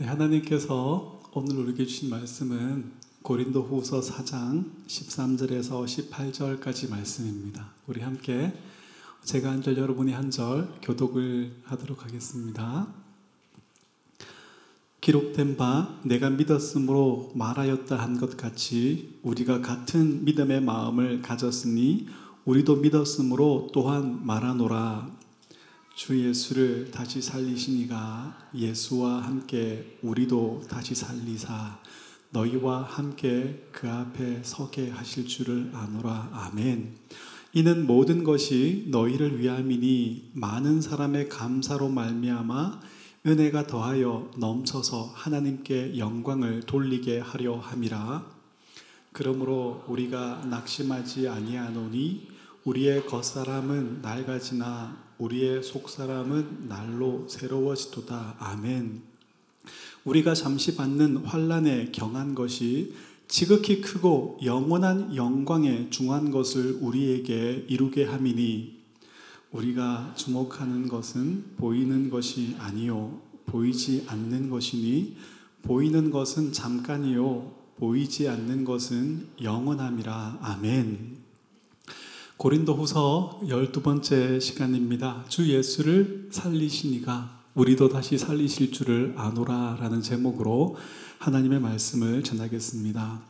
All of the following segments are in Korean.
네, 하나님께서 오늘 우리에게 주신 말씀은 고린도 후서 4장 13절에서 18절까지 말씀입니다. 우리 함께 제가 한 절, 여러분이 한 절 교독을 하도록 하겠습니다. 기록된 바 내가 믿었으므로 말하였다 한 것 같이 우리가 같은 믿음의 마음을 가졌으니 우리도 믿었으므로 또한 말하노라 주 예수를 다시 살리시니가 예수와 함께 우리도 다시 살리사 너희와 함께 그 앞에 서게 하실 줄을 아노라 아멘. 이는 모든 것이 너희를 위함이니 많은 사람의 감사로 말미암아 은혜가 더하여 넘쳐서 하나님께 영광을 돌리게 하려 함이라. 그러므로 우리가 낙심하지 아니하노니 우리의 겉사람은 낡아지나 우리의 속사람은 날로 새로워지도다. 아멘. 우리가 잠시 받는 환란에 경한 것이 지극히 크고 영원한 영광에 중한 것을 우리에게 이루게 함이니 우리가 주목하는 것은 보이는 것이 아니요 보이지 않는 것이니 보이는 것은 잠깐이요 보이지 않는 것은 영원함이라 아멘. 고린도 후서 12번째 시간입니다. 주 예수를 살리시니가 우리도 다시 살리실 줄을 아노라 라는 제목으로 하나님의 말씀을 전하겠습니다.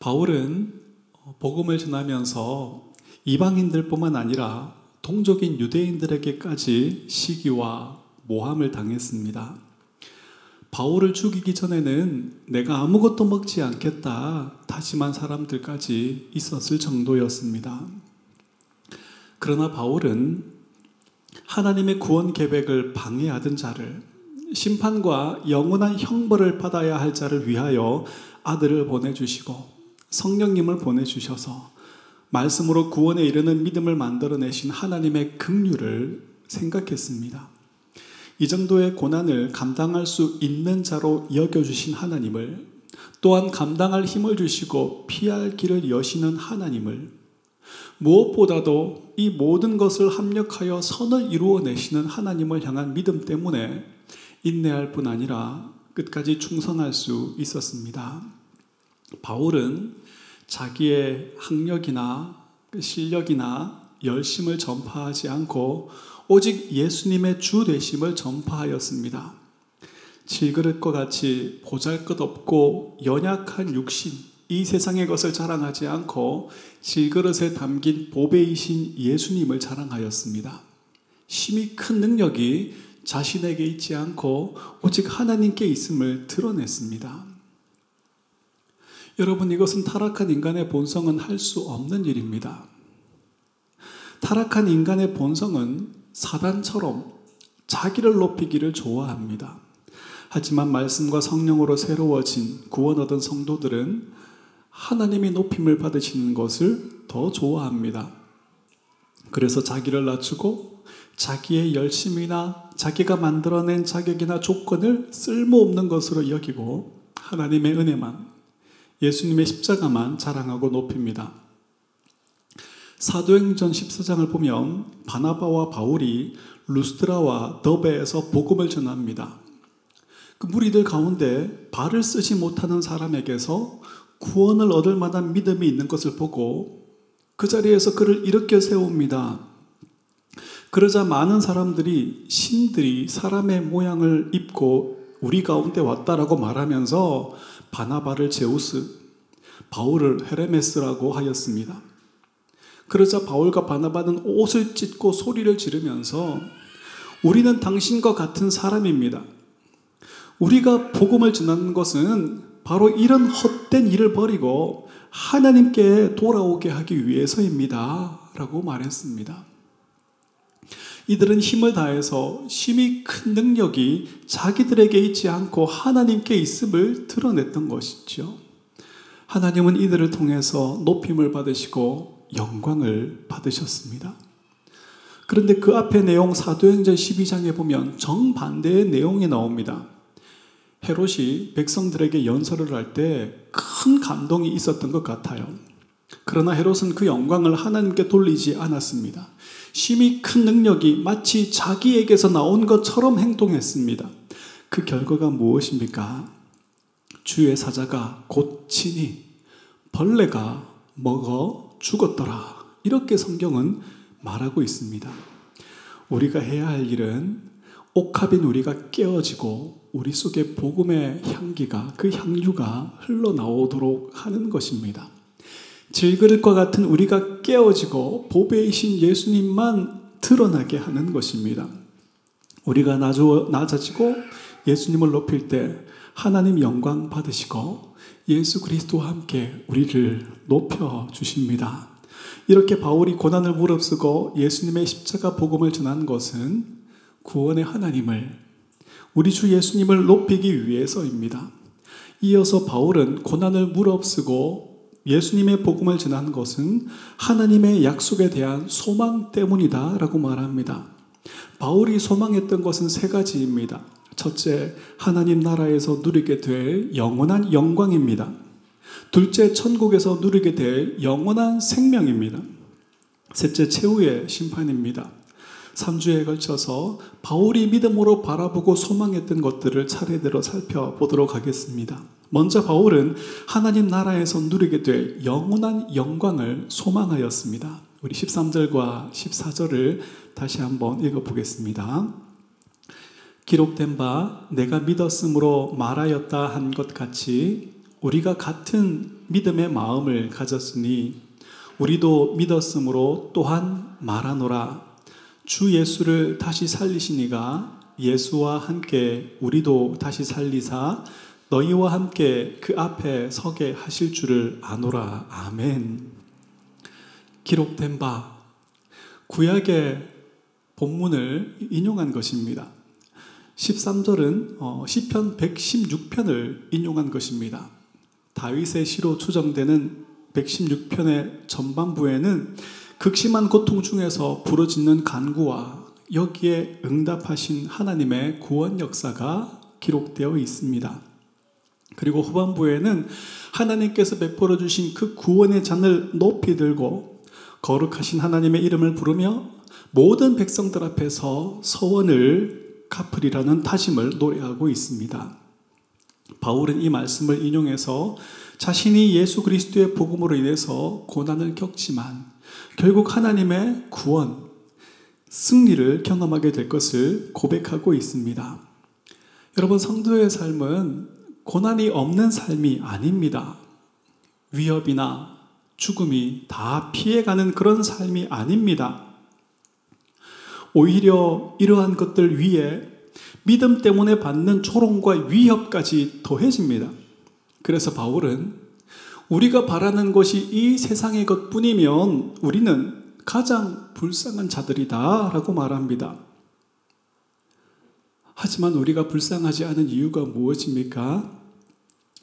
바울은 복음을 전하면서 이방인들 뿐만 아니라 동족인 유대인들에게까지 시기와 모함을 당했습니다. 바울을 죽이기 전에는 내가 아무것도 먹지 않겠다 다짐한 사람들까지 있었을 정도였습니다. 그러나 바울은 하나님의 구원 계획을 방해하던 자를 심판과 영원한 형벌을 받아야 할 자를 위하여 아들을 보내주시고 성령님을 보내주셔서 말씀으로 구원에 이르는 믿음을 만들어내신 하나님의 긍휼을 생각했습니다. 이 정도의 고난을 감당할 수 있는 자로 여겨주신 하나님을 또한 감당할 힘을 주시고 피할 길을 여시는 하나님을 무엇보다도 이 모든 것을 합력하여 선을 이루어내시는 하나님을 향한 믿음 때문에 인내할 뿐 아니라 끝까지 충성할 수 있었습니다. 바울은 자기의 학력이나 실력이나 열심을 전파하지 않고 오직 예수님의 주 되심을 전파하였습니다. 질그릇과 같이 보잘 것 없고 연약한 육신, 이 세상의 것을 자랑하지 않고 질그릇에 담긴 보배이신 예수님을 자랑하였습니다. 심히 큰 능력이 자신에게 있지 않고 오직 하나님께 있음을 드러냈습니다. 여러분, 이것은 타락한 인간의 본성은 할 수 없는 일입니다. 타락한 인간의 본성은 사단처럼 자기를 높이기를 좋아합니다. 하지만 말씀과 성령으로 새로워진 구원 얻은 성도들은 하나님의 높임을 받으시는 것을 더 좋아합니다. 그래서 자기를 낮추고 자기의 열심이나 자기가 만들어낸 자격이나 조건을 쓸모없는 것으로 여기고 하나님의 은혜만, 예수님의 십자가만 자랑하고 높입니다. 사도행전 14장을 보면 바나바와 바울이 루스트라와 더베에서 복음을 전합니다. 그 무리들 가운데 발을 쓰지 못하는 사람에게서 구원을 얻을 만한 믿음이 있는 것을 보고 그 자리에서 그를 일으켜 세웁니다. 그러자 많은 사람들이 신들이 사람의 모양을 입고 우리 가운데 왔다라고 말하면서 바나바를 제우스, 바울을 헤레메스라고 하였습니다. 그러자 바울과 바나바는 옷을 찢고 소리를 지르면서 우리는 당신과 같은 사람입니다. 우리가 복음을 전하는 것은 바로 이런 헛된 일을 버리고 하나님께 돌아오게 하기 위해서입니다. 라고 말했습니다. 이들은 힘을 다해서 심히 큰 능력이 자기들에게 있지 않고 하나님께 있음을 드러냈던 것이죠. 하나님은 이들을 통해서 높임을 받으시고 영광을 받으셨습니다. 그런데 그 앞에 내용 사도행전 12장에 보면 정반대의 내용이 나옵니다. 헤롯이 백성들에게 연설을 할 때 큰 감동이 있었던 것 같아요. 그러나 헤롯은 그 영광을 하나님께 돌리지 않았습니다. 심히 큰 능력이 마치 자기에게서 나온 것처럼 행동했습니다. 그 결과가 무엇입니까? 주의 사자가 곧 치니 벌레가 먹어 죽었더라. 이렇게 성경은 말하고 있습니다. 우리가 해야 할 일은 옥합인 우리가 깨어지고 우리 속에 복음의 향기가 그 향유가 흘러나오도록 하는 것입니다. 질그릇과 같은 우리가 깨어지고 보배이신 예수님만 드러나게 하는 것입니다. 우리가 낮아지고 예수님을 높일 때 하나님 영광 받으시고 예수 그리스도와 함께 우리를 높여 주십니다. 이렇게 바울이 고난을 무릅쓰고 예수님의 십자가 복음을 전한 것은 구원의 하나님을 우리 주 예수님을 높이기 위해서입니다. 이어서 바울은 고난을 무릅쓰고 예수님의 복음을 전한 것은 하나님의 약속에 대한 소망 때문이다라고 말합니다. 바울이 소망했던 것은 세 가지입니다. 첫째, 하나님 나라에서 누리게 될 영원한 영광입니다. 둘째, 천국에서 누리게 될 영원한 생명입니다. 셋째, 최후의 심판입니다. 3주에 걸쳐서 바울이 믿음으로 바라보고 소망했던 것들을 차례대로 살펴보도록 하겠습니다. 먼저 바울은 하나님 나라에서 누리게 될 영원한 영광을 소망하였습니다. 우리 13절과 14절을 다시 한번 읽어보겠습니다. 기록된 바 내가 믿었으므로 말하였다 한 것 같이 우리가 같은 믿음의 마음을 가졌으니 우리도 믿었으므로 또한 말하노라. 주 예수를 다시 살리시니가 예수와 함께 우리도 다시 살리사 너희와 함께 그 앞에 서게 하실 줄을 아노라. 아멘. 기록된 바 구약의 본문을 인용한 것입니다. 13절은 어, 시편 116편을 인용한 것입니다. 다윗의 시로 추정되는 116편의 전반부에는 극심한 고통 중에서 부러지는 간구와 여기에 응답하신 하나님의 구원 역사가 기록되어 있습니다. 그리고 후반부에는 하나님께서 베풀어 주신 그 구원의 잔을 높이 들고 거룩하신 하나님의 이름을 부르며 모든 백성들 앞에서 서원을 갚으리라는 다짐을 노래하고 있습니다. 바울은 이 말씀을 인용해서 자신이 예수 그리스도의 복음으로 인해서 고난을 겪지만 결국 하나님의 구원, 승리를 경험하게 될 것을 고백하고 있습니다. 여러분, 성도의 삶은 고난이 없는 삶이 아닙니다. 위협이나 죽음이 다 피해가는 그런 삶이 아닙니다. 오히려 이러한 것들 위에 믿음 때문에 받는 조롱과 위협까지 더해집니다. 그래서 바울은 우리가 바라는 것이 이 세상의 것 뿐이면 우리는 가장 불쌍한 자들이다 라고 말합니다. 하지만 우리가 불쌍하지 않은 이유가 무엇입니까?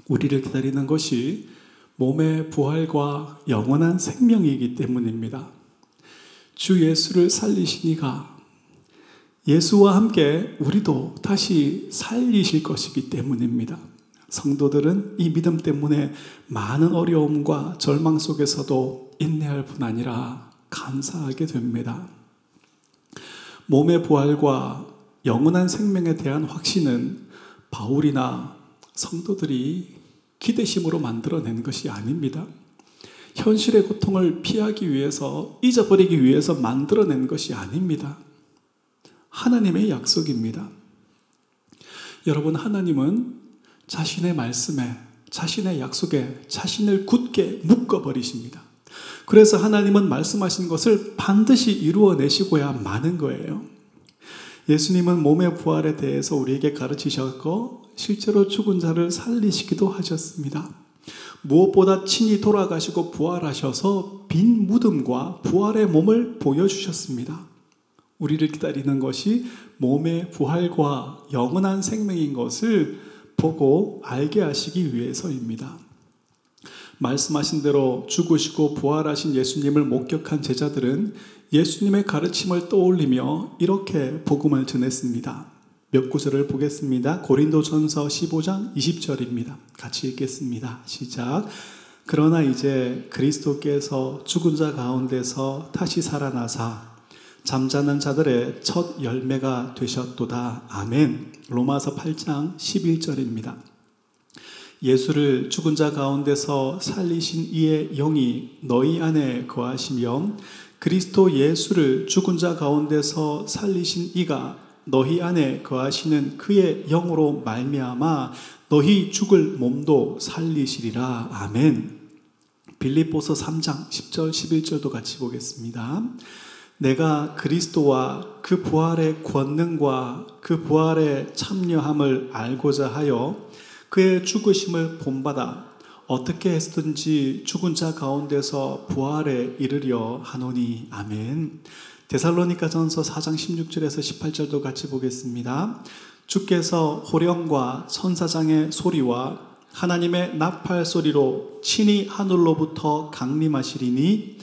우리를 기다리는 것이 몸의 부활과 영원한 생명이기 때문입니다. 주 예수를 살리시니가 예수와 함께 우리도 다시 살리실 것이기 때문입니다. 성도들은 이 믿음 때문에 많은 어려움과 절망 속에서도 인내할 뿐 아니라 감사하게 됩니다. 몸의 부활과 영원한 생명에 대한 확신은 바울이나 성도들이 기대심으로 만들어낸 것이 아닙니다. 현실의 고통을 피하기 위해서, 잊어버리기 위해서 만들어낸 것이 아닙니다. 하나님의 약속입니다. 여러분, 하나님은 자신의 말씀에, 자신의 약속에 자신을 굳게 묶어버리십니다. 그래서 하나님은 말씀하신 것을 반드시 이루어내시고야 마는 거예요. 예수님은 몸의 부활에 대해서 우리에게 가르치셨고, 실제로 죽은 자를 살리시기도 하셨습니다. 무엇보다 친히 돌아가시고 부활하셔서 빈 무덤과 부활의 몸을 보여주셨습니다. 우리를 기다리는 것이 몸의 부활과 영원한 생명인 것을 보고 알게 하시기 위해서입니다. 말씀하신 대로 죽으시고 부활하신 예수님을 목격한 제자들은 예수님의 가르침을 떠올리며 이렇게 복음을 전했습니다. 몇 구절을 보겠습니다. 고린도 전서 15장 20절입니다. 같이 읽겠습니다. 시작. 그러나 이제 그리스도께서 죽은 자 가운데서 다시 살아나사 잠자는 자들의 첫 열매가 되셨도다. 아멘. 로마서 8장 11절입니다. 예수를 죽은 자 가운데서 살리신 이의 영이 너희 안에 거하시며 그리스도 예수를 죽은 자 가운데서 살리신 이가 너희 안에 거하시는 그의 영으로 말미암아 너희 죽을 몸도 살리시리라. 아멘. 빌립보서 3장 10절 11절도 같이 보겠습니다. 내가 그리스도와 그 부활의 권능과 그 부활의 참여함을 알고자 하여 그의 죽으심을 본받아 어떻게 했든지 죽은 자 가운데서 부활에 이르려 하노니 아멘. 데살로니가 전서 4장 16절에서 18절도 같이 보겠습니다. 주께서 호령과 천사장의 소리와 하나님의 나팔 소리로 친히 하늘로부터 강림하시리니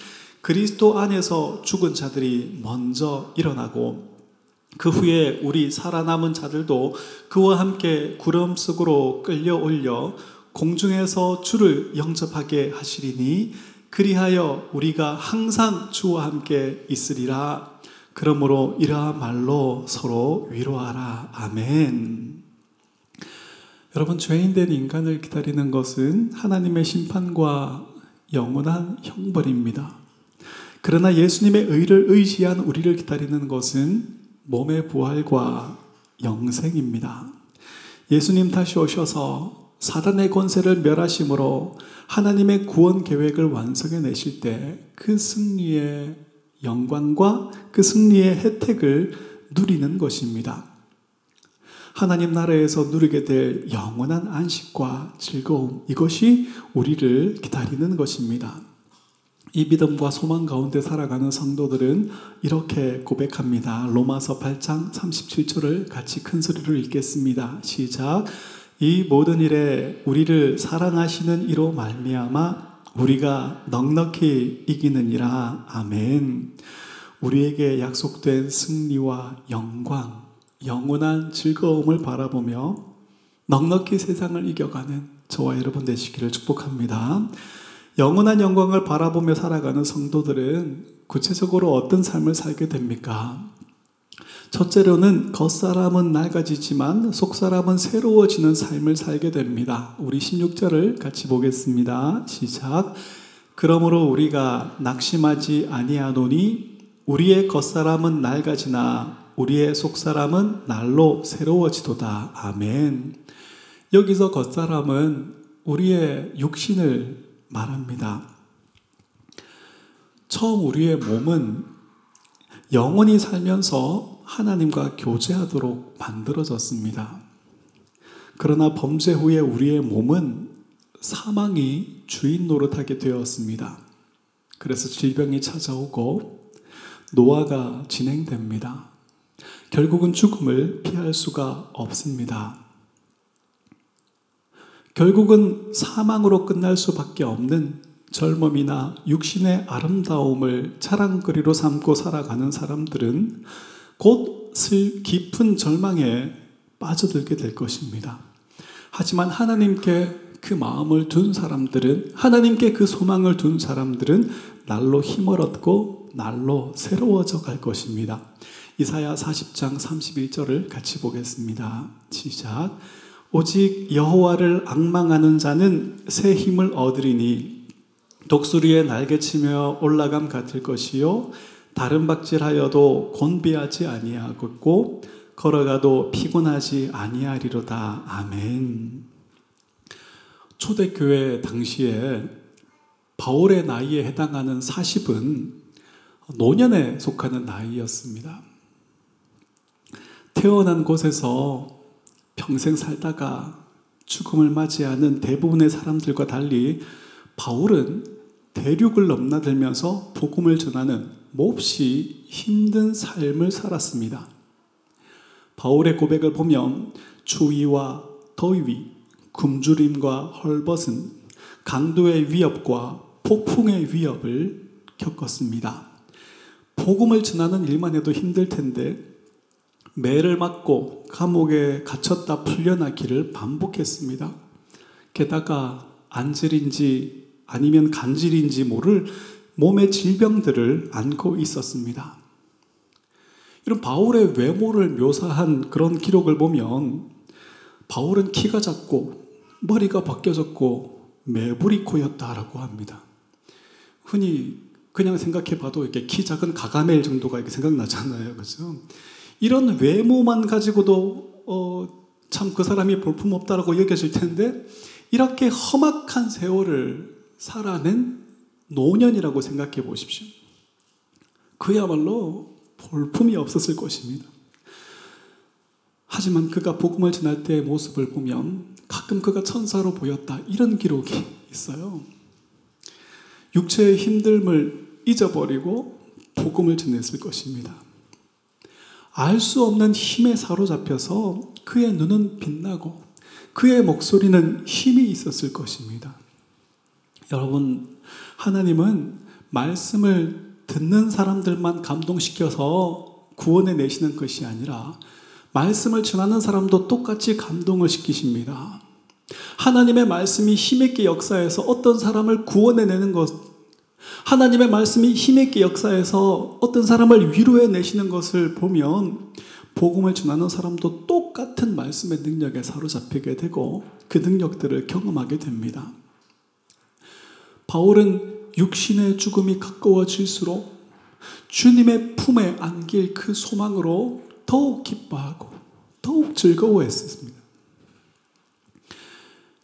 그리스도 안에서 죽은 자들이 먼저 일어나고 그 후에 우리 살아남은 자들도 그와 함께 구름 속으로 끌려 올려 공중에서 주를 영접하게 하시리니 그리하여 우리가 항상 주와 함께 있으리라. 그러므로 이러한 말로 서로 위로하라. 아멘. 여러분, 죄인된 인간을 기다리는 것은 하나님의 심판과 영원한 형벌입니다. 그러나 예수님의 의를 의지한 우리를 기다리는 것은 몸의 부활과 영생입니다. 예수님 다시 오셔서 사단의 권세를 멸하심으로 하나님의 구원 계획을 완성해 내실 때 그 승리의 영광과 그 승리의 혜택을 누리는 것입니다. 하나님 나라에서 누리게 될 영원한 안식과 즐거움, 이것이 우리를 기다리는 것입니다. 이 믿음과 소망 가운데 살아가는 성도들은 이렇게 고백합니다. 로마서 8장 37절을 같이 큰 소리로 읽겠습니다. 시작. 이 모든 일에 우리를 사랑하시는 이로 말미암아 우리가 넉넉히 이기느니라. 아멘. 우리에게 약속된 승리와 영광, 영원한 즐거움을 바라보며 넉넉히 세상을 이겨가는 저와 여러분 되시기를 축복합니다. 영원한 영광을 바라보며 살아가는 성도들은 구체적으로 어떤 삶을 살게 됩니까? 첫째로는 겉사람은 낡아지지만 속사람은 새로워지는 삶을 살게 됩니다. 우리 16절을 같이 보겠습니다. 시작. 그러므로 우리가 낙심하지 아니하노니 우리의 겉사람은 낡아지나 우리의 속사람은 날로 새로워지도다. 아멘. 여기서 겉사람은 우리의 육신을 말합니다. 처음 우리의 몸은 영원히 살면서 하나님과 교제하도록 만들어졌습니다. 그러나 범죄 후에 우리의 몸은 사망이 주인 노릇하게 되었습니다. 그래서 질병이 찾아오고 노화가 진행됩니다. 결국은 죽음을 피할 수가 없습니다. 결국은 사망으로 끝날 수밖에 없는 젊음이나 육신의 아름다움을 자랑거리로 삼고 살아가는 사람들은 곧 깊은 절망에 빠져들게 될 것입니다. 하지만 하나님께 그 마음을 둔 사람들은, 하나님께 그 소망을 둔 사람들은 날로 힘을 얻고 날로 새로워져 갈 것입니다. 이사야 40장 31절을 같이 보겠습니다. 시작. 오직 여호와를 악망하는 자는 새 힘을 얻으리니 독수리의 날개치며 올라감 같을 것이요 다른 박질하여도 곤비하지 아니하겠고 걸어가도 피곤하지 아니하리로다 아멘. 초대교회 당시에 바울의 나이에 해당하는 40은 노년에 속하는 나이였습니다. 태어난 곳에서 평생 살다가 죽음을 맞이하는 대부분의 사람들과 달리 바울은 대륙을 넘나들면서 복음을 전하는 몹시 힘든 삶을 살았습니다. 바울의 고백을 보면 추위와 더위, 굶주림과 헐벗은 강도의 위협과 폭풍의 위협을 겪었습니다. 복음을 전하는 일만 해도 힘들 텐데 매를 맞고 감옥에 갇혔다 풀려나기를 반복했습니다. 게다가 안질인지 아니면 간질인지 모를 몸의 질병들을 안고 있었습니다. 이런 바울의 외모를 묘사한 그런 기록을 보면 바울은 키가 작고 머리가 벗겨졌고 매부리 코였다라고 합니다. 흔히 그냥 생각해 봐도 이렇게 키 작은 가가멜 정도가 이렇게 생각나잖아요. 그죠? 이런 외모만 가지고도 어, 참 그 사람이 볼품없다라고 여겨질 텐데 이렇게 험악한 세월을 살아낸 노년이라고 생각해 보십시오. 그야말로 볼품이 없었을 것입니다. 하지만 그가 복음을 전할 때의 모습을 보면 가끔 그가 천사로 보였다. 이런 기록이 있어요. 육체의 힘듦을 잊어버리고 복음을 전했을 것입니다. 알 수 없는 힘에 사로잡혀서 그의 눈은 빛나고 그의 목소리는 힘이 있었을 것입니다. 여러분, 하나님은 말씀을 듣는 사람들만 감동시켜서 구원해 내시는 것이 아니라 말씀을 전하는 사람도 똑같이 감동을 시키십니다. 하나님의 말씀이 힘있게 역사해서 어떤 사람을 구원해 내는 것, 하나님의 말씀이 힘있게 역사해서 어떤 사람을 위로해 내시는 것을 보면 복음을 전하는 사람도 똑같은 말씀의 능력에 사로잡히게 되고 그 능력들을 경험하게 됩니다. 바울은 육신의 죽음이 가까워질수록 주님의 품에 안길 그 소망으로 더욱 기뻐하고 더욱 즐거워했습니다.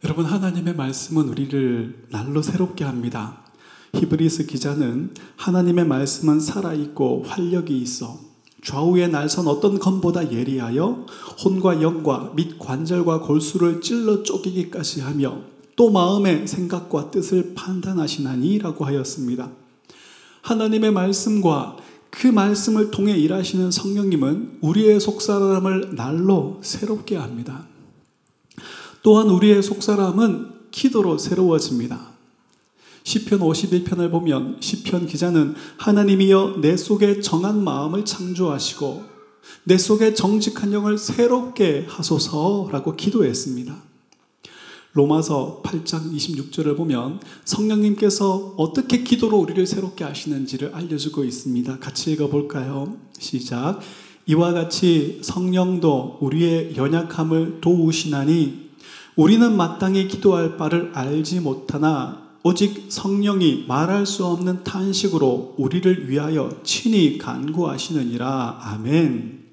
여러분 하나님의 말씀은 우리를 날로 새롭게 합니다. 히브리스 기자는 하나님의 말씀은 살아있고 활력이 있어 좌우의 날선 어떤 검보다 예리하여 혼과 영과 및 관절과 골수를 찔러 쪼개기까지 하며 또 마음의 생각과 뜻을 판단하시나니라고 하였습니다. 하나님의 말씀과 그 말씀을 통해 일하시는 성령님은 우리의 속사람을 날로 새롭게 합니다. 또한 우리의 속사람은 기도로 새로워집니다. 시편 51편을 보면 시편 기자는 하나님이여 내 속에 정한 마음을 창조하시고 내 속에 정직한 영을 새롭게 하소서라고 기도했습니다. 로마서 8장 26절을 보면 성령님께서 어떻게 기도로 우리를 새롭게 하시는지를 알려주고 있습니다. 같이 읽어볼까요? 시작. 이와 같이 성령도 우리의 연약함을 도우시나니 우리는 마땅히 기도할 바를 알지 못하나 오직 성령이 말할 수 없는 탄식으로 우리를 위하여 친히 간구하시느니라. 아멘.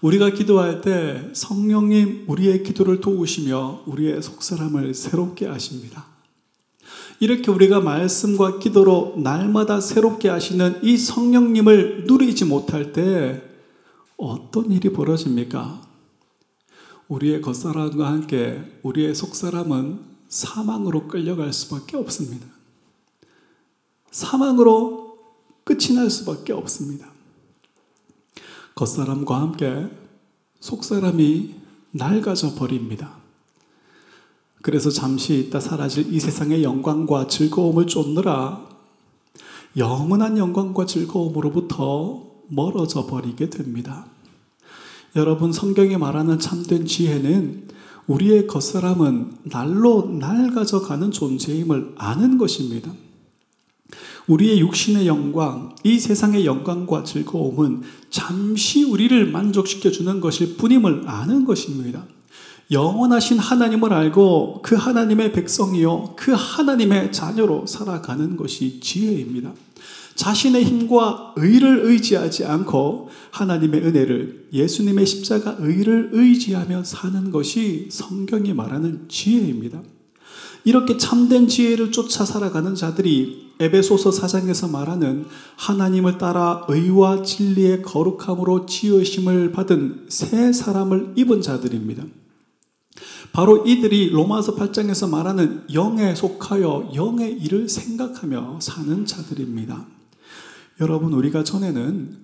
우리가 기도할 때 성령님 우리의 기도를 도우시며 우리의 속사람을 새롭게 하십니다. 이렇게 우리가 말씀과 기도로 날마다 새롭게 하시는 이 성령님을 누리지 못할 때 어떤 일이 벌어집니까? 우리의 겉사람과 함께 우리의 속사람은 사망으로 끌려갈 수밖에 없습니다. 사망으로 끝이 날 수밖에 없습니다. 겉사람과 함께 속사람이 낡아져 버립니다. 그래서 잠시 있다 사라질 이 세상의 영광과 즐거움을 쫓느라 영원한 영광과 즐거움으로부터 멀어져 버리게 됩니다. 여러분, 성경이 말하는 참된 지혜는 우리의 겉사람은 날로 낡아져 가는 존재임을 아는 것입니다. 우리의 육신의 영광, 이 세상의 영광과 즐거움은 잠시 우리를 만족시켜 주는 것일 뿐임을 아는 것입니다. 영원하신 하나님을 알고 그 하나님의 백성이요, 그 하나님의 자녀로 살아가는 것이 지혜입니다. 자신의 힘과 의를 의지하지 않고 하나님의 은혜를 예수님의 십자가 의를 의지하며 사는 것이 성경이 말하는 지혜입니다. 이렇게 참된 지혜를 쫓아 살아가는 자들이 에베소서 4장에서 말하는 하나님을 따라 의와 진리의 거룩함으로 지으심을 받은 새 사람을 입은 자들입니다. 바로 이들이 로마서 8장에서 말하는 영에 속하여 영의 일을 생각하며 사는 자들입니다. 여러분, 우리가 전에는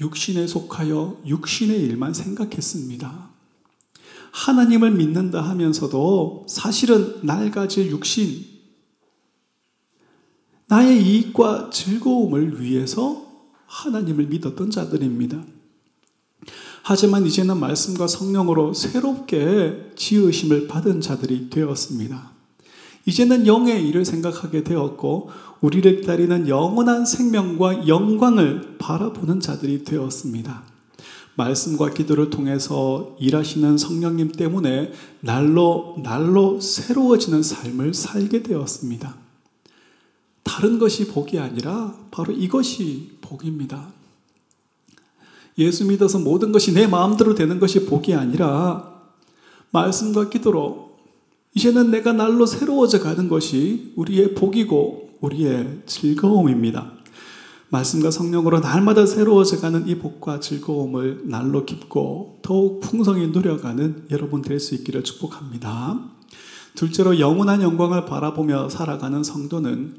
육신에 속하여 육신의 일만 생각했습니다. 하나님을 믿는다 하면서도 사실은 낡아질 육신, 나의 이익과 즐거움을 위해서 하나님을 믿었던 자들입니다. 하지만 이제는 말씀과 성령으로 새롭게 지으심을 받은 자들이 되었습니다. 이제는 영의 일을 생각하게 되었고, 우리를 기다리는 영원한 생명과 영광을 바라보는 자들이 되었습니다. 말씀과 기도를 통해서 일하시는 성령님 때문에 날로 날로 새로워지는 삶을 살게 되었습니다. 다른 것이 복이 아니라 바로 이것이 복입니다. 예수 믿어서 모든 것이 내 마음대로 되는 것이 복이 아니라 말씀과 기도로 이제는 내가 날로 새로워져 가는 것이 우리의 복이고 우리의 즐거움입니다. 말씀과 성령으로 날마다 새로워져 가는 이 복과 즐거움을 날로 깊고 더욱 풍성히 누려가는 여러분 될 수 있기를 축복합니다. 둘째로 영원한 영광을 바라보며 살아가는 성도는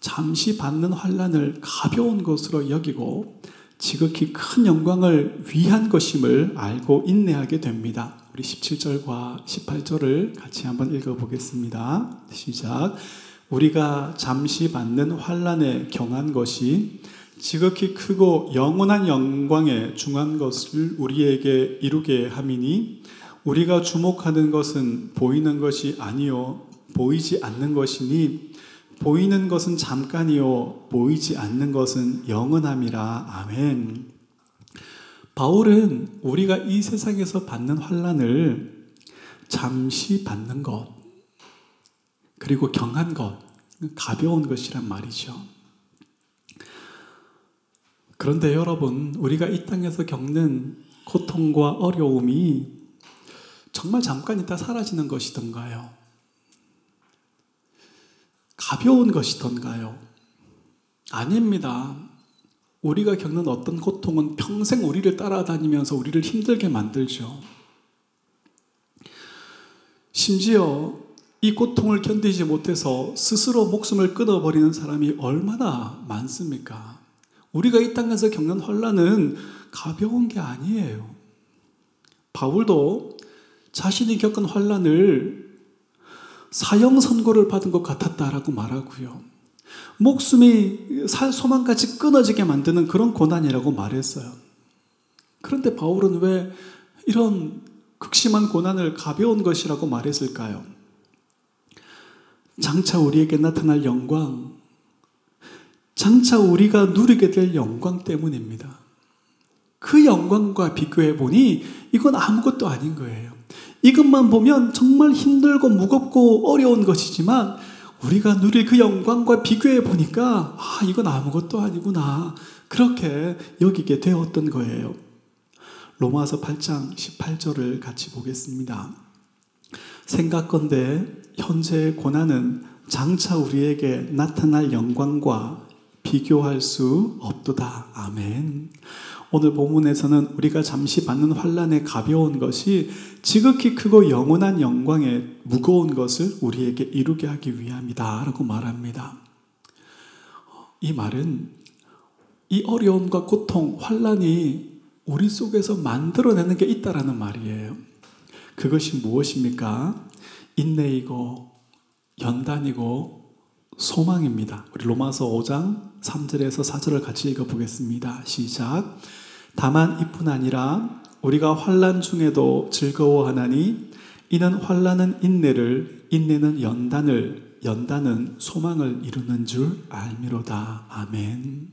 잠시 받는 환란을 가벼운 것으로 여기고 지극히 큰 영광을 위한 것임을 알고 인내하게 됩니다. 우리 17절과 18절을 같이 한번 읽어보겠습니다. 시작. 우리가 잠시 받는 환란에 경한 것이 지극히 크고 영원한 영광에 중한 것을 우리에게 이루게 함이니 우리가 주목하는 것은 보이는 것이 아니요 보이지 않는 것이니 보이는 것은 잠깐이요 보이지 않는 것은 영원함이라 아멘. 바울은 우리가 이 세상에서 받는 환란을 잠시 받는 것 그리고 경한 것 가벼운 것이란 말이죠. 그런데 여러분, 우리가 이 땅에서 겪는 고통과 어려움이 정말 잠깐 있다 사라지는 것이던가요? 가벼운 것이던가요? 아닙니다. 우리가 겪는 어떤 고통은 평생 우리를 따라다니면서 우리를 힘들게 만들죠. 심지어 이 고통을 견디지 못해서 스스로 목숨을 끊어버리는 사람이 얼마나 많습니까? 우리가 이 땅에서 겪는 혼란은 가벼운 게 아니에요. 바울도 자신이 겪은 혼란을 사형 선고를 받은 것 같았다라고 말하고요. 목숨이 소망까지 끊어지게 만드는 그런 고난이라고 말했어요. 그런데 바울은 왜 이런 극심한 고난을 가벼운 것이라고 말했을까요? 장차 우리에게 나타날 영광, 장차 우리가 누리게 될 영광 때문입니다. 그 영광과 비교해 보니 이건 아무것도 아닌 거예요. 이것만 보면 정말 힘들고 무겁고 어려운 것이지만 우리가 누릴 그 영광과 비교해 보니까 아, 이건 아무것도 아니구나. 그렇게 여기게 되었던 거예요. 로마서 8장 18절을 같이 보겠습니다. 생각건대 현재의 고난은 장차 우리에게 나타날 영광과 비교할 수 없도다. 아멘. 오늘 본문에서는 우리가 잠시 받는 환란의 가벼운 것이 지극히 크고 영원한 영광의 무거운 것을 우리에게 이루게 하기 위함이다라고 말합니다. 이 말은 이 어려움과 고통, 환란이 우리 속에서 만들어내는 게 있다라는 말이에요. 그것이 무엇입니까? 인내이고 연단이고 소망입니다. 우리 로마서 5장 3절에서 4절을 같이 읽어 보겠습니다. 시작. 다만 이뿐 아니라 우리가 환란 중에도 즐거워하나니 이는 환란은 인내를 인내는 연단을 연단은 소망을 이루는 줄 알미로다. 아멘.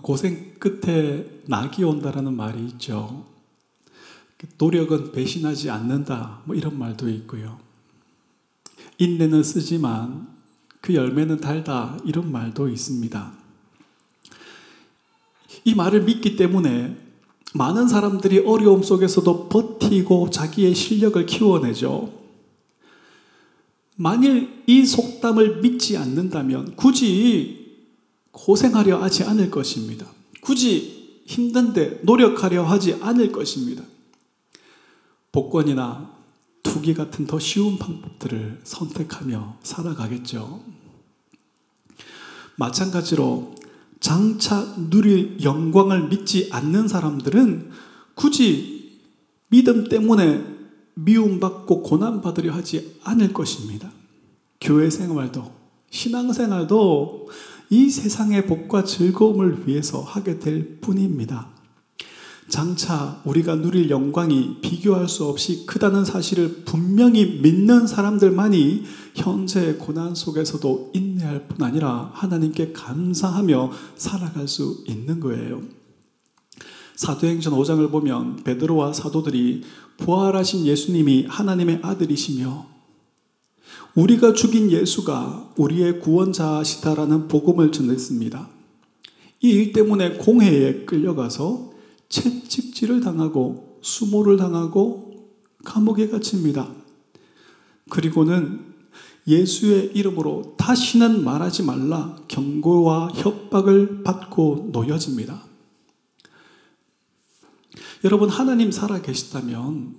고생 끝에 낙이 온다라는 말이 있죠. 노력은 배신하지 않는다. 뭐 이런 말도 있고요. 인내는 쓰지만 그 열매는 달다. 이런 말도 있습니다. 이 말을 믿기 때문에 많은 사람들이 어려움 속에서도 버티고 자기의 실력을 키워내죠. 만일 이 속담을 믿지 않는다면 굳이 고생하려 하지 않을 것입니다. 굳이 힘든데 노력하려 하지 않을 것입니다. 복권이나 투기 같은 더 쉬운 방법들을 선택하며 살아가겠죠. 마찬가지로 장차 누릴 영광을 믿지 않는 사람들은 굳이 믿음 때문에 미움받고 고난받으려 하지 않을 것입니다. 교회 생활도, 신앙 생활도 이 세상의 복과 즐거움을 위해서 하게 될 뿐입니다. 장차 우리가 누릴 영광이 비교할 수 없이 크다는 사실을 분명히 믿는 사람들만이 현재의 고난 속에서도 인내할 뿐 아니라 하나님께 감사하며 살아갈 수 있는 거예요. 사도행전 5장을 보면 베드로와 사도들이 부활하신 예수님이 하나님의 아들이시며 우리가 죽인 예수가 우리의 구원자시다라는 복음을 전했습니다. 이 일 때문에 공회에 끌려가서 채찍질을 당하고 수모를 당하고 감옥에 갇힙니다. 그리고는 예수의 이름으로 다시는 말하지 말라 경고와 협박을 받고 놓여집니다. 여러분 하나님 살아 계시다면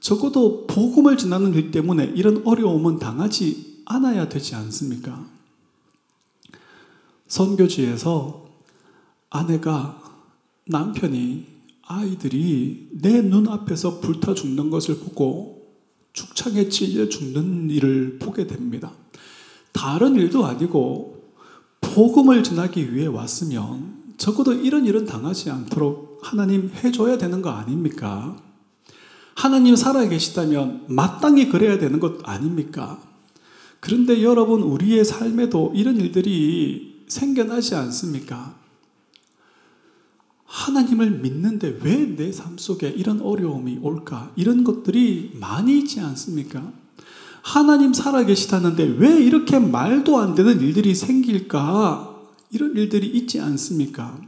적어도 복음을 전하는 일 때문에 이런 어려움은 당하지 않아야 되지 않습니까? 선교지에서 아내가 남편이 아이들이 내 눈앞에서 불타 죽는 것을 보고 축창에 찔려 죽는 일을 보게 됩니다. 다른 일도 아니고 복음을 전하기 위해 왔으면 적어도 이런 일은 당하지 않도록 하나님 해줘야 되는 거 아닙니까? 하나님 살아 계시다면 마땅히 그래야 되는 것 아닙니까? 그런데 여러분, 우리의 삶에도 이런 일들이 생겨나지 않습니까? 하나님을 믿는데 왜 내 삶 속에 이런 어려움이 올까? 이런 것들이 많이 있지 않습니까? 하나님 살아 계시다는데 왜 이렇게 말도 안 되는 일들이 생길까? 이런 일들이 있지 않습니까?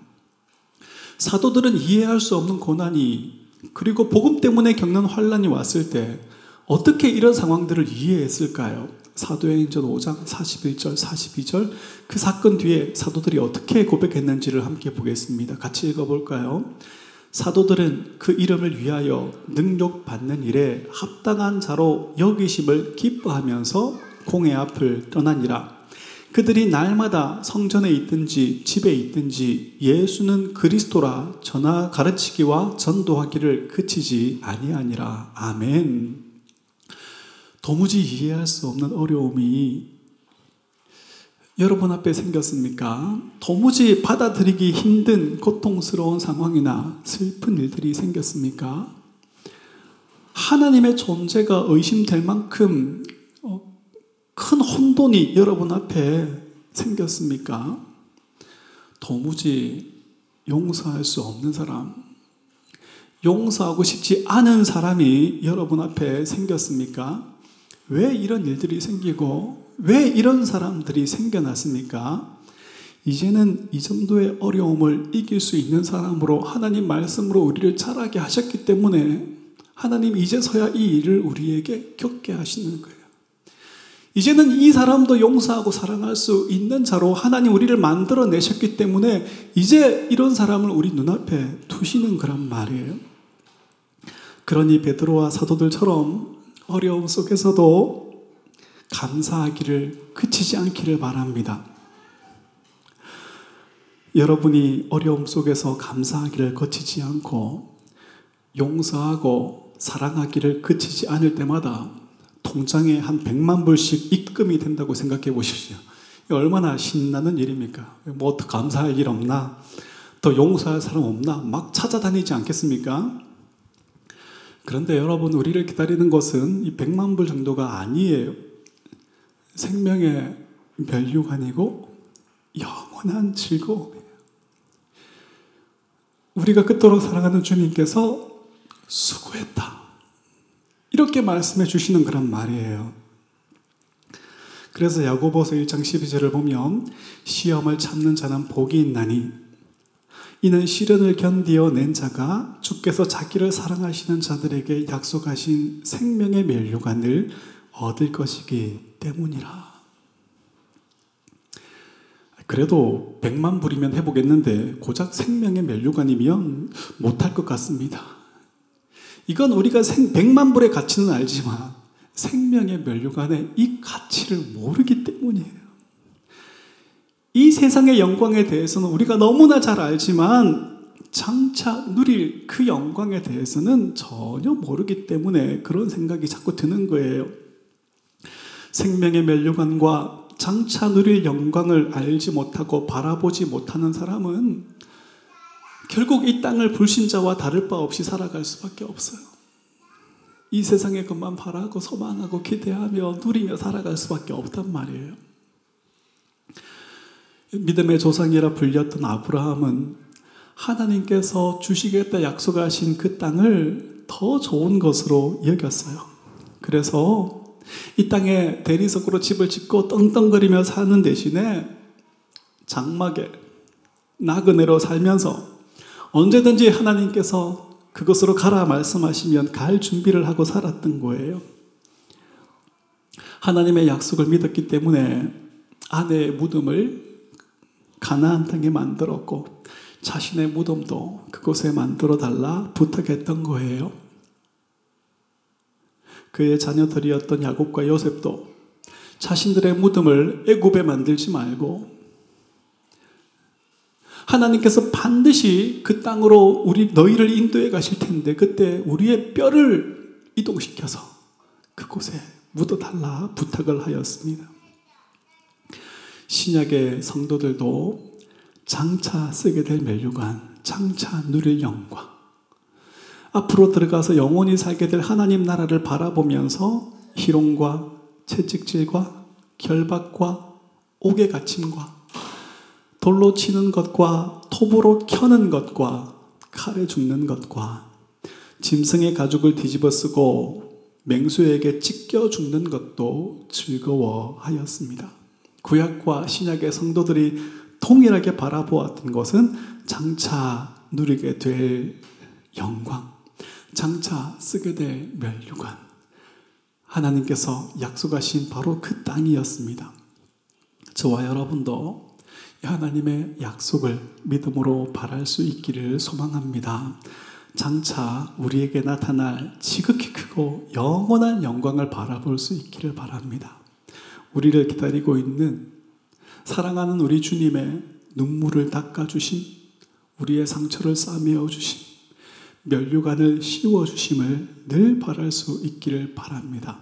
사도들은 이해할 수 없는 고난이 그리고 복음 때문에 겪는 환란이 왔을 때 어떻게 이런 상황들을 이해했을까요? 사도행전 5장 41절, 42절 그 사건 뒤에 사도들이 어떻게 고백했는지를 함께 보겠습니다. 같이 읽어볼까요? 사도들은 그 이름을 위하여 능력 받는 일에 합당한 자로 여기심을 기뻐하면서 공회 앞을 떠나니라. 그들이 날마다 성전에 있든지 집에 있든지 예수는 그리스도라 전하 가르치기와 전도하기를 그치지 아니하니라. 아멘. 도무지 이해할 수 없는 어려움이 여러분 앞에 생겼습니까? 도무지 받아들이기 힘든 고통스러운 상황이나 슬픈 일들이 생겼습니까? 하나님의 존재가 의심될 만큼 큰 혼돈이 여러분 앞에 생겼습니까? 도무지 용서할 수 없는 사람, 용서하고 싶지 않은 사람이 여러분 앞에 생겼습니까? 왜 이런 일들이 생기고 왜 이런 사람들이 생겨났습니까? 이제는 이 정도의 어려움을 이길 수 있는 사람으로 하나님 말씀으로 우리를 자라게 하셨기 때문에 하나님 이제서야 이 일을 우리에게 겪게 하시는 거예요. 이제는 이 사람도 용서하고 사랑할 수 있는 자로 하나님 우리를 만들어 내셨기 때문에 이제 이런 사람을 우리 눈앞에 두시는 그런 말이에요. 그러니 베드로와 사도들처럼 어려움 속에서도 감사하기를 그치지 않기를 바랍니다. 여러분이 어려움 속에서 감사하기를 거치지 않고 용서하고 사랑하기를 그치지 않을 때마다 통장에 한 100만 불씩 입금이 된다고 생각해 보십시오. 얼마나 신나는 일입니까? 뭐 더 감사할 일 없나? 더 용서할 사람 없나? 막 찾아다니지 않겠습니까? 그런데 여러분, 우리를 기다리는 것은 이 100만 불 정도가 아니에요. 생명의 멸류관이고 영원한 즐거움이에요. 우리가 그토록 사랑하는 주님께서 수고했다. 이렇게 말씀해 주시는 그런 말이에요. 그래서 야고보서 1장 12절을 보면 시험을 참는 자는 복이 있나니 이는 시련을 견디어 낸 자가 주께서 자기를 사랑하시는 자들에게 약속하신 생명의 멸류관을 얻을 것이기 때문이라. 그래도 100만 불이면 해보겠는데 고작 생명의 멸류관이면 못할 것 같습니다. 이건 우리가 생, 100만 불의 가치는 알지만 생명의 멸류관의 이 가치를 모르기 때문이에요. 이 세상의 영광에 대해서는 우리가 너무나 잘 알지만 장차 누릴 그 영광에 대해서는 전혀 모르기 때문에 그런 생각이 자꾸 드는 거예요. 생명의 멸류관과 장차 누릴 영광을 알지 못하고 바라보지 못하는 사람은 결국 이 땅을 불신자와 다를 바 없이 살아갈 수밖에 없어요. 이 세상의 것만 바라고 소망하고 기대하며 누리며 살아갈 수밖에 없단 말이에요. 믿음의 조상이라 불렸던 아브라함은 하나님께서 주시겠다 약속하신 그 땅을 더 좋은 것으로 여겼어요. 그래서 이 땅에 대리석으로 집을 짓고 떵떵거리며 사는 대신에 장막에 나그네로 살면서 언제든지 하나님께서 그것으로 가라 말씀하시면 갈 준비를 하고 살았던 거예요. 하나님의 약속을 믿었기 때문에 아내의 무덤을 가나안 땅에 만들었고 자신의 무덤도 그곳에 만들어 달라 부탁했던 거예요. 그의 자녀들이었던 야곱과 요셉도 자신들의 무덤을 애굽에 만들지 말고 하나님께서 반드시 그 땅으로 우리 너희를 인도해 가실 텐데 그때 우리의 뼈를 이동시켜서 그곳에 묻어달라 부탁을 하였습니다. 신약의 성도들도 장차 쓰게 될 멸류관, 장차 누릴 영광, 앞으로 들어가서 영원히 살게 될 하나님 나라를 바라보면서 희롱과 채찍질과 결박과 옥의 갇힘과 돌로 치는 것과 톱으로 켜는 것과 칼에 죽는 것과 짐승의 가죽을 뒤집어 쓰고 맹수에게 찢겨 죽는 것도 즐거워하였습니다. 구약과 신약의 성도들이 통일하게 바라보았던 것은 장차 누리게 될 영광, 장차 쓰게 될 멸류관, 하나님께서 약속하신 바로 그 땅이었습니다. 저와 여러분도 하나님의 약속을 믿음으로 바랄 수 있기를 소망합니다. 장차 우리에게 나타날 지극히 크고 영원한 영광을 바라볼 수 있기를 바랍니다. 우리를 기다리고 있는 사랑하는 우리 주님의 눈물을 닦아주신 우리의 상처를 싸매어 주신 멸류관을 씌워 주심을 늘 바랄 수 있기를 바랍니다.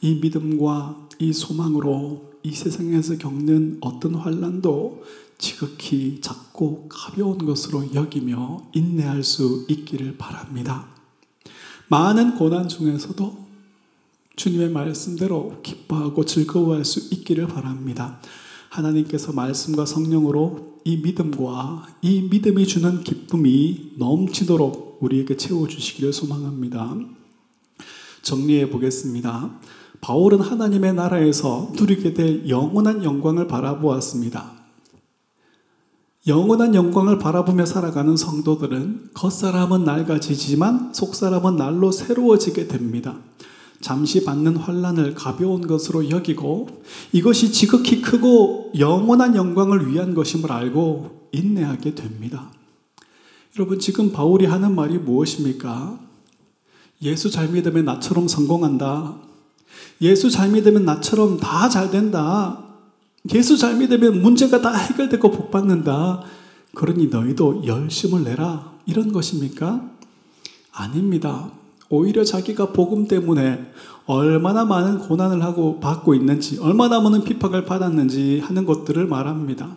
이 믿음과 이 소망으로 이 세상에서 겪는 어떤 환란도 지극히 작고 가벼운 것으로 여기며 인내할 수 있기를 바랍니다. 많은 고난 중에서도 주님의 말씀대로 기뻐하고 즐거워할 수 있기를 바랍니다. 하나님께서 말씀과 성령으로 이 믿음과 이 믿음이 주는 기쁨이 넘치도록 우리에게 채워주시기를 소망합니다. 정리해 보겠습니다. 바울은 하나님의 나라에서 누리게 될 영원한 영광을 바라보았습니다. 영원한 영광을 바라보며 살아가는 성도들은 겉사람은 낡아지지만 속사람은 날로 새로워지게 됩니다. 잠시 받는 환란을 가벼운 것으로 여기고 이것이 지극히 크고 영원한 영광을 위한 것임을 알고 인내하게 됩니다. 여러분 지금 바울이 하는 말이 무엇입니까? 예수 잘 믿으면 나처럼 성공한다. 예수 잘 믿으면 나처럼 다 잘 된다. 예수 잘 믿으면 문제가 다 해결되고 복 받는다. 그러니 너희도 열심을 내라. 이런 것입니까? 아닙니다. 오히려 자기가 복음 때문에 얼마나 많은 고난을 하고 받고 있는지, 얼마나 많은 핍박을 받았는지 하는 것들을 말합니다.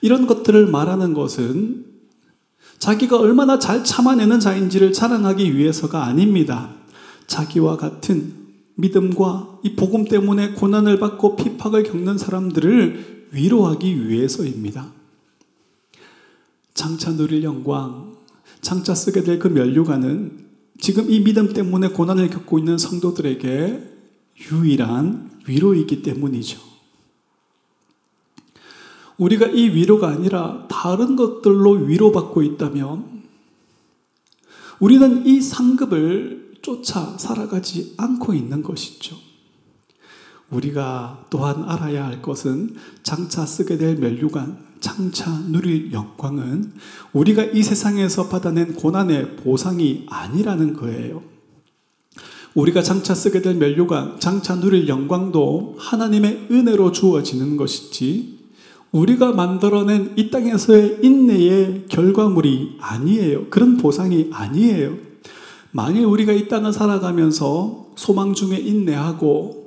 이런 것들을 말하는 것은 자기가 얼마나 잘 참아내는 자인지를 자랑하기 위해서가 아닙니다. 자기와 같은 믿음과 이 복음 때문에 고난을 받고 핍박을 겪는 사람들을 위로하기 위해서입니다. 장차 누릴 영광, 장차 쓰게 될 그 면류관은 지금 이 믿음 때문에 고난을 겪고 있는 성도들에게 유일한 위로이기 때문이죠. 우리가 이 위로가 아니라 다른 것들로 위로받고 있다면 우리는 이 상급을 쫓아 살아가지 않고 있는 것이죠. 우리가 또한 알아야 할 것은 장차 쓰게 될 멸류관, 장차 누릴 영광은 우리가 이 세상에서 받아낸 고난의 보상이 아니라는 거예요. 우리가 장차 쓰게 될 멸류관, 장차 누릴 영광도 하나님의 은혜로 주어지는 것이지 우리가 만들어낸 이 땅에서의 인내의 결과물이 아니에요. 그런 보상이 아니에요. 만일 우리가 이 땅을 살아가면서 소망 중에 인내하고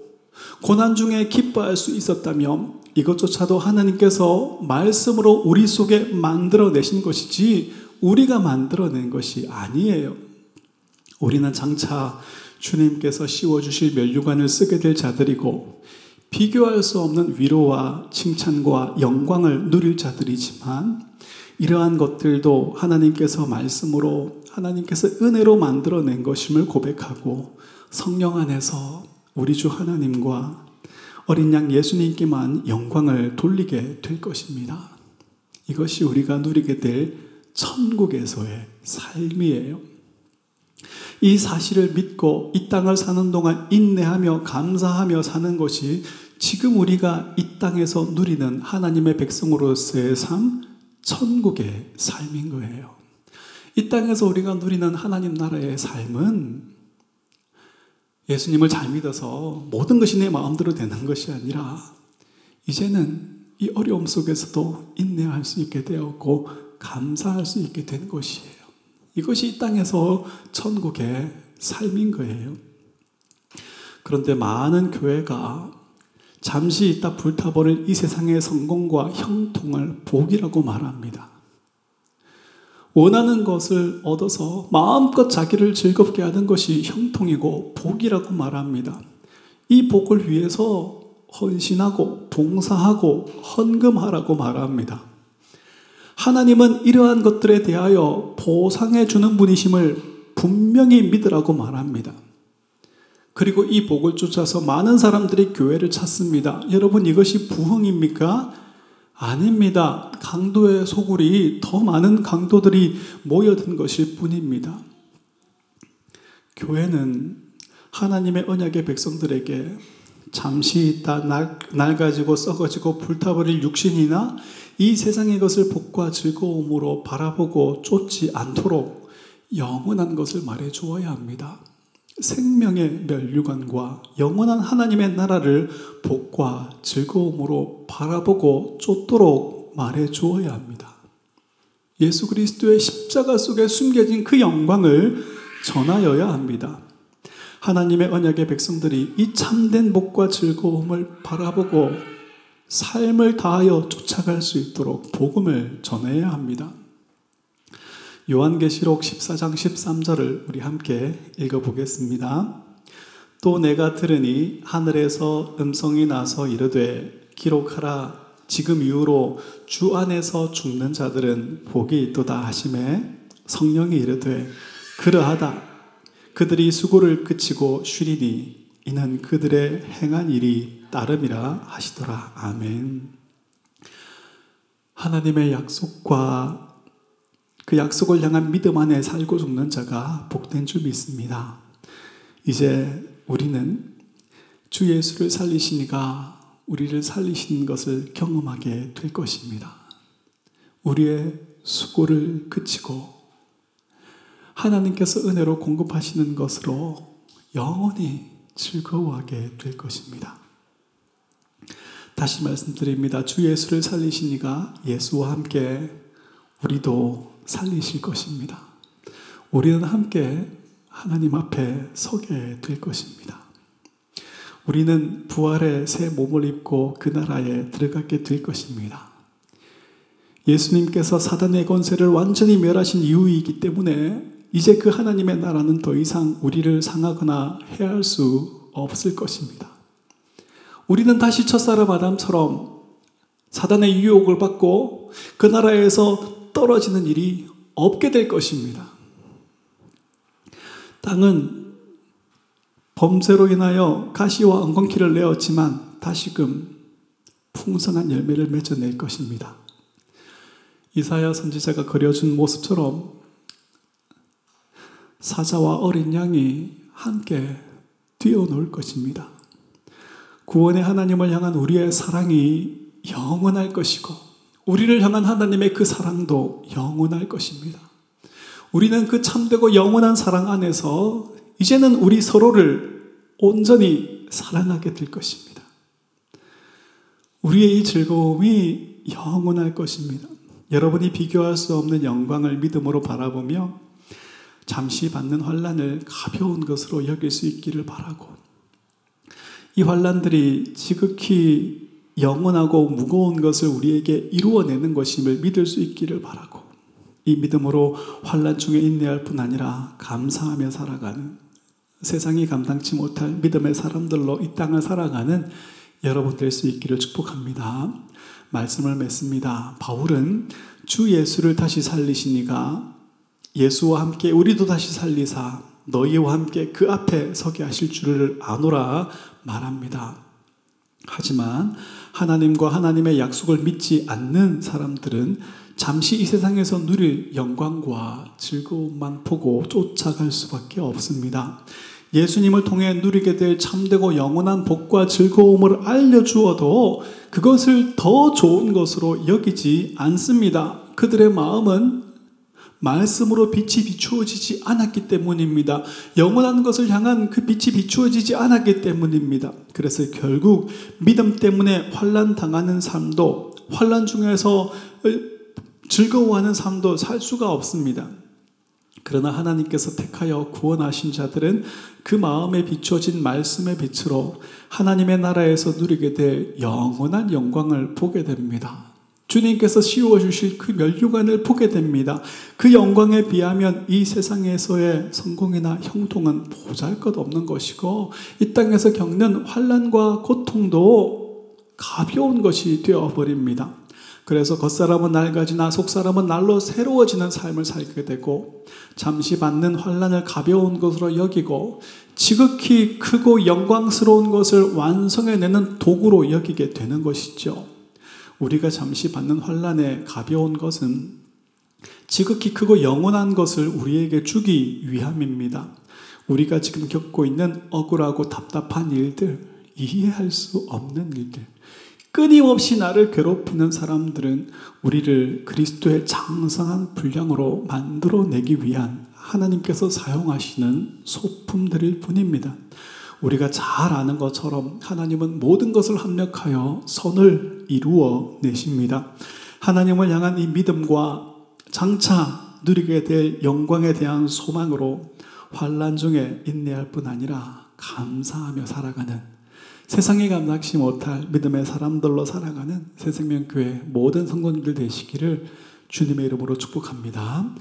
고난 중에 기뻐할 수 있었다면 이것조차도 하나님께서 말씀으로 우리 속에 만들어내신 것이지 우리가 만들어낸 것이 아니에요. 우리는 장차 주님께서 씌워주실 멸류관을 쓰게 될 자들이고 비교할 수 없는 위로와 칭찬과 영광을 누릴 자들이지만 이러한 것들도 하나님께서 말씀으로 하나님께서 은혜로 만들어낸 것임을 고백하고 성령 안에서 우리 주 하나님과 어린 양 예수님께만 영광을 돌리게 될 것입니다. 이것이 우리가 누리게 될 천국에서의 삶이에요. 이 사실을 믿고 이 땅을 사는 동안 인내하며 감사하며 사는 것이 지금 우리가 이 땅에서 누리는 하나님의 백성으로서의 삶, 천국의 삶인 거예요. 이 땅에서 우리가 누리는 하나님 나라의 삶은 예수님을 잘 믿어서 모든 것이 내 마음대로 되는 것이 아니라 이제는 이 어려움 속에서도 인내할 수 있게 되었고 감사할 수 있게 된 것이에요. 이것이 이 땅에서 천국의 삶인 거예요. 그런데 많은 교회가 잠시 있다 불타버릴 이 세상의 성공과 형통을 복이라고 말합니다. 원하는 것을 얻어서 마음껏 자기를 즐겁게 하는 것이 형통이고 복이라고 말합니다. 이 복을 위해서 헌신하고 봉사하고 헌금하라고 말합니다. 하나님은 이러한 것들에 대하여 보상해 주는 분이심을 분명히 믿으라고 말합니다. 그리고 이 복을 쫓아서 많은 사람들이 교회를 찾습니다. 여러분 이것이 부흥입니까? 아닙니다. 강도의 소굴이 더 많은 강도들이 모여든 것일 뿐입니다. 교회는 하나님의 언약의 백성들에게 잠시 있다 날, 낡아지고 썩어지고 불타버릴 육신이나 이 세상의 것을 복과 즐거움으로 바라보고 쫓지 않도록 영원한 것을 말해 주어야 합니다. 생명의 멸류관과 영원한 하나님의 나라를 복과 즐거움으로 바라보고 쫓도록 말해 주어야 합니다. 예수 그리스도의 십자가 속에 숨겨진 그 영광을 전하여야 합니다. 하나님의 언약의 백성들이 이 참된 복과 즐거움을 바라보고 삶을 다하여 쫓아갈 수 있도록 복음을 전해야 합니다. 요한계시록 14장 13절을 우리 함께 읽어보겠습니다. 또 내가 들으니 하늘에서 음성이 나서 이르되 기록하라. 지금 이후로 주 안에서 죽는 자들은 복이 있도다 하심에 성령이 이르되 그러하다. 그들이 수고를 그치고 쉬리니 이는 그들의 행한 일이 따름이라 하시더라. 아멘. 하나님의 약속과 그 약속을 향한 믿음 안에 살고 죽는 자가 복된 줄 믿습니다. 이제 우리는 주 예수를 살리시니가 우리를 살리신 것을 경험하게 될 것입니다. 우리의 수고를 그치고 하나님께서 은혜로 공급하시는 것으로 영원히 즐거워하게 될 것입니다. 다시 말씀드립니다. 주 예수를 살리시니가 예수와 함께 우리도 살리실 것입니다. 우리는 함께 하나님 앞에 서게 될 것입니다. 우리는 부활의 새 몸을 입고 그 나라에 들어가게 될 것입니다. 예수님께서 사단의 권세를 완전히 멸하신 이유이기 때문에 이제 그 하나님의 나라는 더 이상 우리를 상하거나 해할 수 없을 것입니다. 우리는 다시 첫사람 아담처럼 사단의 유혹을 받고 그 나라에서 떨어지는 일이 없게 될 것입니다. 땅은 범죄로 인하여 가시와 엉겅퀴를 내었지만 다시금 풍성한 열매를 맺어낼 것입니다. 이사야 선지자가 그려준 모습처럼 사자와 어린 양이 함께 뛰어놀 것입니다. 구원의 하나님을 향한 우리의 사랑이 영원할 것이고 우리를 향한 하나님의 그 사랑도 영원할 것입니다. 우리는 그 참되고 영원한 사랑 안에서 이제는 우리 서로를 온전히 사랑하게 될 것입니다. 우리의 이 즐거움이 영원할 것입니다. 여러분이 비교할 수 없는 영광을 믿음으로 바라보며 잠시 받는 환란을 가벼운 것으로 여길 수 있기를 바라고 이 환란들이 지극히 영원하고 무거운 것을 우리에게 이루어내는 것임을 믿을 수 있기를 바라고 이 믿음으로 환란 중에 인내할 뿐 아니라 감사하며 살아가는 세상이 감당치 못할 믿음의 사람들로 이 땅을 살아가는 여러분 될 수 있기를 축복합니다. 말씀을 맺습니다. 바울은 주 예수를 다시 살리시니가 예수와 함께 우리도 다시 살리사 너희와 함께 그 앞에 서게 하실 줄을 아노라 말합니다. 하지만 하나님과 하나님의 약속을 믿지 않는 사람들은 잠시 이 세상에서 누릴 영광과 즐거움만 보고 쫓아갈 수밖에 없습니다. 예수님을 통해 누리게 될 참되고 영원한 복과 즐거움을 알려주어도 그것을 더 좋은 것으로 여기지 않습니다. 그들의 마음은 말씀으로 빛이 비추어지지 않았기 때문입니다. 영원한 것을 향한 그 빛이 비추어지지 않았기 때문입니다. 그래서 결국 믿음 때문에 환란 당하는 삶도 환란 중에서 즐거워하는 삶도 살 수가 없습니다. 그러나 하나님께서 택하여 구원하신 자들은 그 마음에 비춰진 말씀의 빛으로 하나님의 나라에서 누리게 될 영원한 영광을 보게 됩니다. 주님께서 씌워주실 그 멸류관을 보게 됩니다. 그 영광에 비하면 이 세상에서의 성공이나 형통은 보잘 것 없는 것이고 이 땅에서 겪는 환란과 고통도 가벼운 것이 되어버립니다. 그래서 겉사람은 낡아지나 속사람은 날로 새로워지는 삶을 살게 되고 잠시 받는 환란을 가벼운 것으로 여기고 지극히 크고 영광스러운 것을 완성해내는 도구로 여기게 되는 것이죠. 우리가 잠시 받는 환란에 가벼운 것은 지극히 크고 영원한 것을 우리에게 주기 위함입니다. 우리가 지금 겪고 있는 억울하고 답답한 일들, 이해할 수 없는 일들, 끊임없이 나를 괴롭히는 사람들은 우리를 그리스도의 장성한 분량으로 만들어내기 위한 하나님께서 사용하시는 소품들일 뿐입니다. 우리가 잘 아는 것처럼 하나님은 모든 것을 합력하여 선을 이루어 내십니다. 하나님을 향한 이 믿음과 장차 누리게 될 영광에 대한 소망으로 환란 중에 인내할 뿐 아니라 감사하며 살아가는 세상에 감당치 못할 믿음의 사람들로 살아가는 새생명교회 모든 성도님들 되시기를 주님의 이름으로 축복합니다.